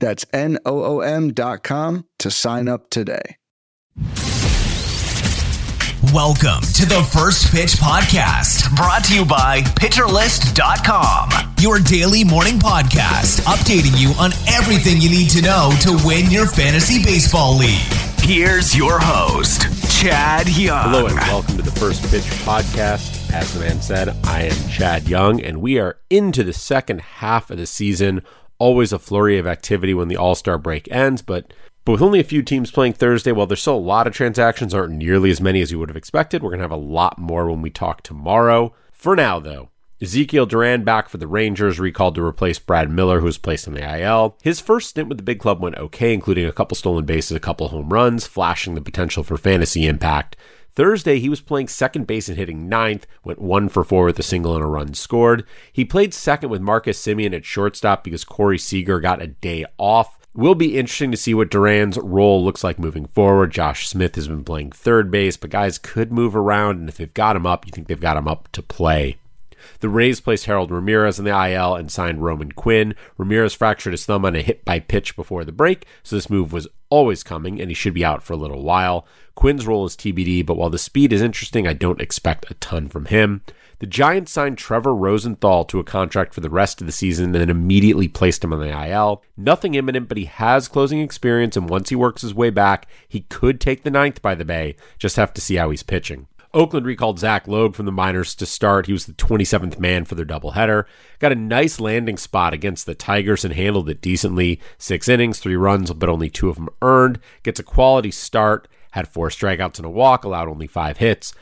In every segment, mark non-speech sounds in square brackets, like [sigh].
That's N O O M.com to sign up today. Welcome to the First Pitch Podcast, brought to you by PitcherList.com, your daily morning podcast, updating you on everything you need to know to win your fantasy baseball league. Here's your host, Chad Young. Hello, and welcome to the First Pitch Podcast. As the man said, I am Chad Young, and we are into the second half of the season. Always a flurry of activity when the All Star break ends, but but with only a few teams playing Thursday, while there's still a lot of transactions, aren't nearly as many as you would have expected. We're going to have a lot more when we talk tomorrow. For now, though, Ezekiel Duran back for the Rangers, recalled to replace Brad Miller, who was placed on the IL. His first stint with the big club went okay, including a couple stolen bases, a couple home runs, flashing the potential for fantasy impact. Thursday, he was playing second base and hitting ninth, went one for four with a single and a run scored. He played second with Marcus Semien at shortstop because Corey Seager got a day off. Will be interesting to see what Duran's role looks like moving forward. Josh Smith has been playing third base, but guys could move around, and if they've got him up, you think they've got him up to play. The Rays placed Harold Ramirez in the IL and signed Roman Quinn. Ramirez fractured his thumb on a hit by pitch before the break, so this move was always coming, and he should be out for a little while. Quinn's role is TBD, but while the speed is interesting, I don't expect a ton from him. The Giants signed Trevor Rosenthal to a contract for the rest of the season and then immediately placed him on the IL. Nothing imminent, but he has closing experience, and once he works his way back, he could take the ninth by the Bay. Just have to see how he's pitching. Oakland recalled Zach Logue from the minors to start. He was the 27th man for their doubleheader. Got a nice landing spot against the Tigers and handled it decently. Six innings, three runs, but only two of them earned. Gets a quality start. Had four strikeouts and a walk, allowed only five hits.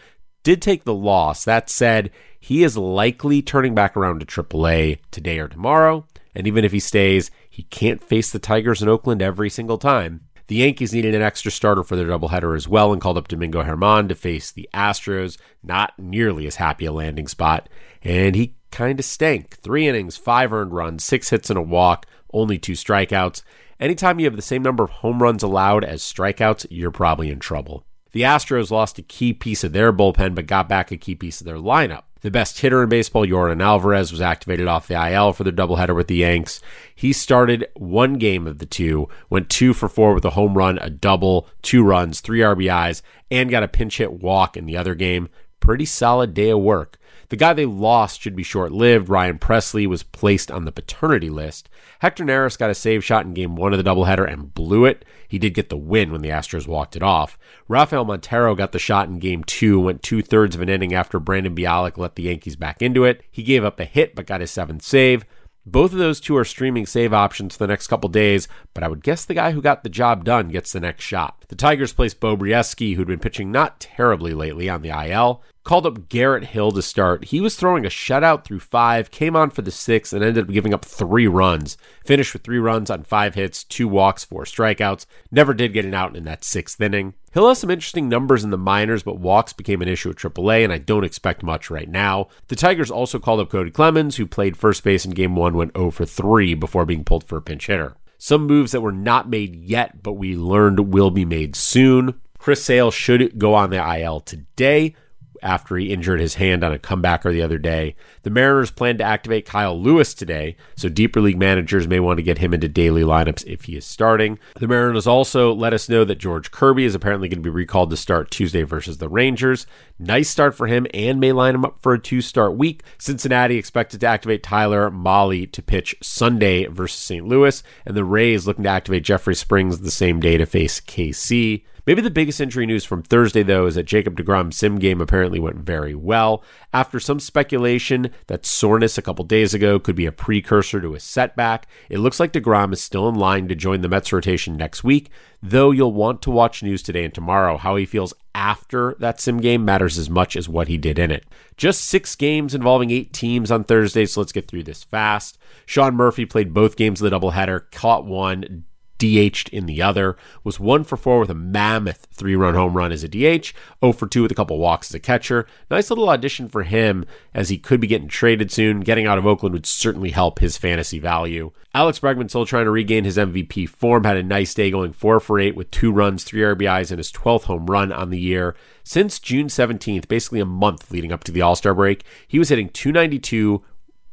Did take the loss. That said, he is likely turning back around to AAA today or tomorrow. And even if he stays, he can't face the Tigers in Oakland every single time. The Yankees needed an extra starter for their doubleheader as well and called up Domingo Germán to face the Astros. Not nearly as happy a landing spot. And he kind of stank. Three innings, five earned runs, six hits and a walk, only two strikeouts. Anytime you have the same number of home runs allowed as strikeouts, you're probably in trouble. The Astros lost a key piece of their bullpen, but got back a key piece of their lineup. The best hitter in baseball, Yordan Alvarez, was activated off the IL for their doubleheader with the Yanks. He started one game of the two, went two for four with a home run, a double, two runs, three RBIs, and got a pinch hit walk in the other game. Pretty solid day of work. The guy they lost should be short lived. Ryan Pressly was placed on the paternity list. Hector Neris got a save shot in game one of the doubleheader and blew it. He did get the win when the Astros walked it off. Rafael Montero got the shot in game two, went two thirds of an inning after Brandon Bielak let the Yankees back into it. He gave up a hit but got his seventh save. Both of those two are streaming save options for the next couple days, but I would guess the guy who got the job done gets the next shot. The Tigers placed Beau Brieske, who'd been pitching not terribly lately, on the IL called up Garrett Hill to start. He was throwing a shutout through five, came on for the sixth, and ended up giving up three runs. Finished with three runs on five hits, two walks, four strikeouts. Never did get an out in that sixth inning. Hill has some interesting numbers in the minors, but walks became an issue at AAA, and I don't expect much right now. The Tigers also called up Cody Clemens, who played first base in game one, went 0 for 3 before being pulled for a pinch hitter. Some moves that were not made yet, but we learned will be made soon. Chris Sale should go on the IL today after he injured his hand on a comebacker the other day. The Mariners plan to activate Kyle Lewis today, so deeper league managers may want to get him into daily lineups if he is starting. The Mariners also let us know that George Kirby is apparently going to be recalled to start Tuesday versus the Rangers. Nice start for him and may line him up for a two start week. Cincinnati expected to activate Tyler Mahle to pitch Sunday versus St. Louis, and the Rays looking to activate Jeffrey Springs the same day to face KC. Maybe the biggest injury news from Thursday, though, is that Jacob DeGrom's sim game apparently went very well. After some speculation that soreness a couple days ago could be a precursor to a setback, it looks like DeGrom is still in line to join the Mets rotation next week, though you'll want to watch news today and tomorrow. How he feels after that sim game matters as much as what he did in it. Just six games involving eight teams on Thursday, so let's get through this fast. Sean Murphy played both games of the doubleheader, caught one, DH'd in the other, was 1 for 4 with a mammoth three run home run as a DH, 0 for 2 with a couple walks as a catcher. Nice little audition for him as he could be getting traded soon. Getting out of Oakland would certainly help his fantasy value. Alex Bregman still trying to regain his MVP form, had a nice day going 4 for 8 with 2 runs, 3 RBIs, and his 12th home run on the year. Since June 17th, basically a month leading up to the All Star break, he was hitting 292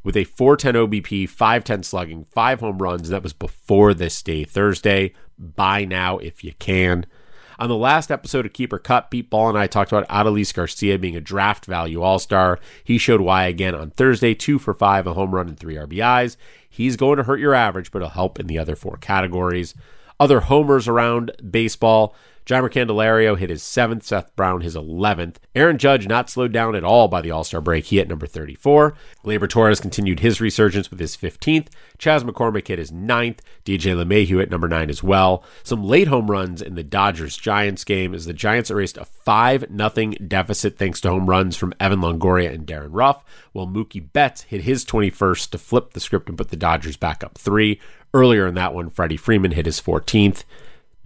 with a 410 OBP, 510 slugging, five home runs. That was before this day, Thursday. Buy now if you can. On the last episode of Keeper Cut, Pete Ball and I talked about Adolis Garcia being a draft value all star. He showed why again on Thursday, two for five, a home run and three RBIs. He's going to hurt your average, but he'll help in the other four categories. Other homers around baseball. Jeimer Candelario hit his seventh, Seth Brown his 11th. Aaron Judge not slowed down at all by the All Star break. He hit number 34. Gleyber Torres continued his resurgence with his 15th. Chas McCormick hit his ninth. DJ LeMahieu at number 9 as well. Some late home runs in the Dodgers Giants game as the Giants erased a 5 0 deficit thanks to home runs from Evan Longoria and Darin Ruf, while Mookie Betts hit his 21st to flip the script and put the Dodgers back up three. Earlier in that one, Freddie Freeman hit his 14th.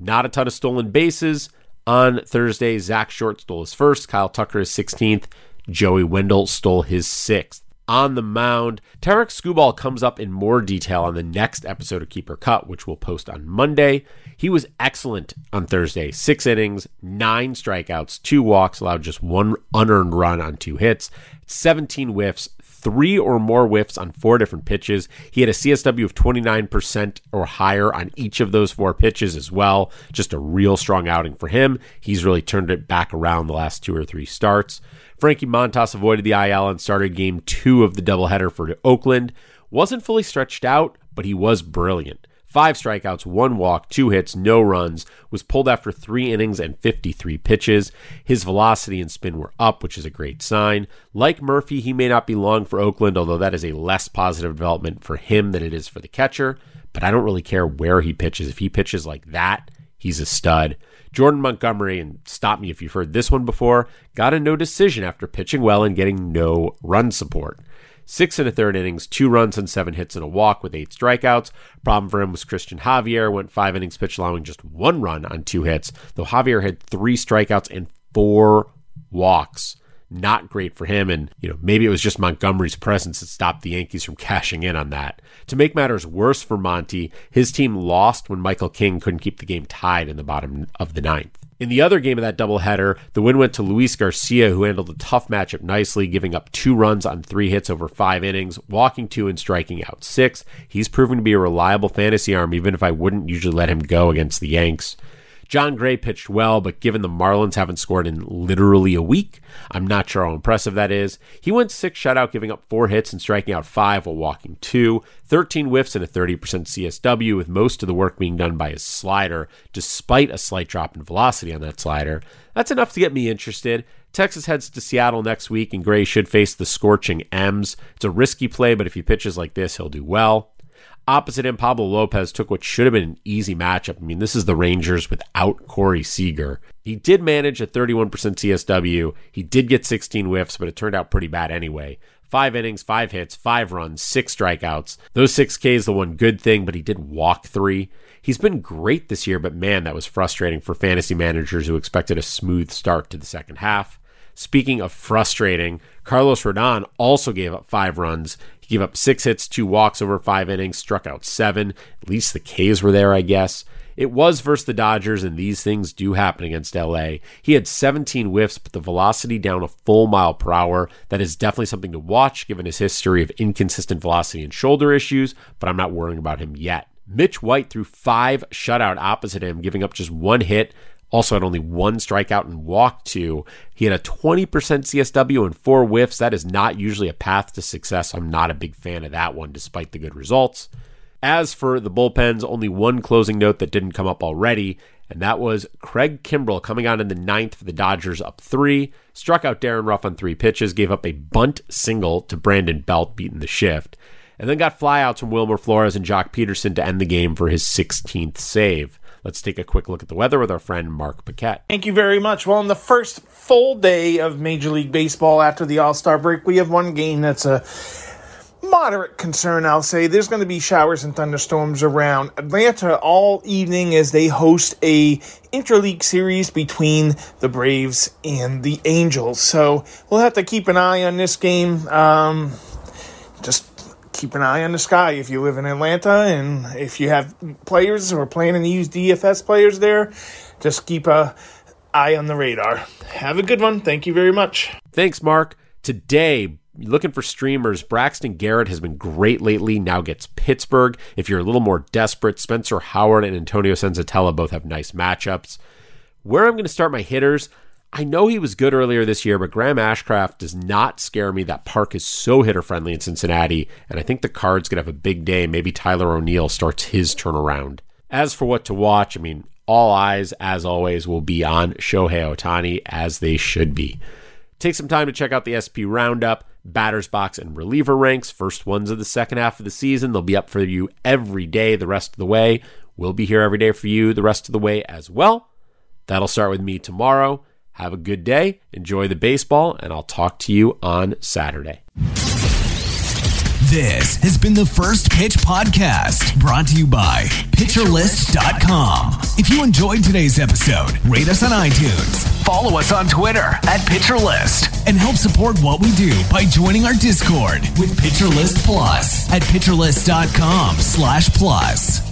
Not a ton of stolen bases. On Thursday, Zack Short stole his first, Kyle Tucker his 16th, Joey Wendle stole his sixth. On the mound, Tarik Skubal comes up in more detail on the next episode of Keeper Cut, which we'll post on Monday. He was excellent on Thursday. Six innings, nine strikeouts, two walks, allowed just one unearned run on two hits, 17 whiffs, three or more whiffs on four different pitches. He had a CSW of 29% or higher on each of those four pitches as well. Just a real strong outing for him. He's really turned it back around the last two or three starts. Frankie Montas avoided the IL and started game two of the doubleheader for Oakland. Wasn't fully stretched out, but he was brilliant. Five strikeouts, one walk, two hits, no runs, was pulled after three innings and 53 pitches. His velocity and spin were up, which is a great sign. Like Murphy, he may not be long for Oakland, although that is a less positive development for him than it is for the catcher. But I don't really care where he pitches. If he pitches like that, he's a stud. Jordan Montgomery, and stop me if you've heard this one before, got a no decision after pitching well and getting no run support. Six and a third innings, two runs and seven hits and a walk with eight strikeouts. Problem for him was Cristian Javier, went five innings pitch, allowing just one run on two hits, though Javier had three strikeouts and four walks. Not great for him, and you know maybe it was just Montgomery's presence that stopped the Yankees from [laughs] cashing in on that. To make matters worse for Monty, his team lost when Michael King couldn't keep the game tied in the bottom of the ninth. In the other game of that doubleheader, the win went to Luis Garcia, who handled a tough matchup nicely, giving up two runs on three hits over five innings, walking two and striking out six. He's proven to be a reliable fantasy arm, even if I wouldn't usually let him go against the Yanks. Jon Gray pitched well, but given the Marlins haven't scored in literally a week, I'm not sure how impressive that is. He went six shutout, giving up four hits and striking out five while walking two, 13 whiffs and a 30% CSW, with most of the work being done by his slider, despite a slight drop in velocity on that slider. That's enough to get me interested. Texas heads to Seattle next week, and Gray should face the scorching M's. It's a risky play, but if he pitches like this, he'll do well. Opposite him, Pablo Lopez took what should have been an easy matchup. I mean, this is the Rangers without Corey Seager. He did manage a 31% CSW. He did get 16 whiffs, but it turned out pretty bad anyway. Five innings, five hits, five runs, six strikeouts. Those six Ks, the one good thing, but he did walk three. He's been great this year, but man, that was frustrating for fantasy managers who expected a smooth start to the second half. Speaking of frustrating, Carlos Rodon also gave up five runs. He gave up six hits, two walks over five innings, struck out seven. At least the K's were there, I guess. It was versus the Dodgers, and these things do happen against LA. He had 17 whiffs, but the velocity down a full mile per hour. That is definitely something to watch given his history of inconsistent velocity and shoulder issues, but I'm not worrying about him yet. Mitch White threw five shutout opposite him, giving up just one hit, also had only one strikeout and walked two. He had a 20% CSW and four whiffs. That is not usually a path to success. I'm not a big fan of that one, despite the good results. As for the bullpens, only one closing note that didn't come up already, and that was Craig Kimbrel coming on in the ninth for the Dodgers up three, struck out Darin Ruf on three pitches, gave up a bunt single to Brandon Belt, beating the shift, and then got flyouts from Wilmer Flores and Joc Pederson to end the game for his 16th save. Let's take a quick look at the weather with our friend Mark Paquette. Thank you very much. Well, on the first full day of Major League Baseball after the All Star break, we have one game that's a moderate concern, I'll say. There's going to be showers and thunderstorms around Atlanta all evening as they host a interleague series between the Braves and the Angels. So we'll have to keep an eye on this game. Um, just keep an eye on the sky if you live in Atlanta and if you have players or planning to use DFS players there, just keep a eye on the radar. Have a good one. Thank you very much. Thanks, Mark. Today, looking for streamers, Braxton Garrett has been great lately, now gets Pittsburgh. If you're a little more desperate, Spencer Howard and Antonio Senzatela both have nice matchups. Where I'm going to start my hitters, I know he was good earlier this year, but Graham Ashcraft does not scare me. That park is so hitter friendly in Cincinnati, and I think the Cards could have a big day. Maybe Tyler O'Neill starts his turnaround. As for what to watch, I mean, all eyes, as always, will be on Shohei Ohtani, as they should be. Take some time to check out the SP Roundup, Batters Box, and Reliever Ranks. First ones of the second half of the season. They'll be up for you every day the rest of the way. We'll be here every day for you the rest of the way as well. That'll start with me tomorrow. Have a good day, enjoy the baseball, and I'll talk to you on Saturday. This has been the First Pitch Podcast, brought to you by PitcherList.com. If you enjoyed today's episode, rate us on iTunes, follow us on Twitter at PitcherList, and help support what we do by joining our Discord with PitcherList Plus at PitcherList.com slash plus.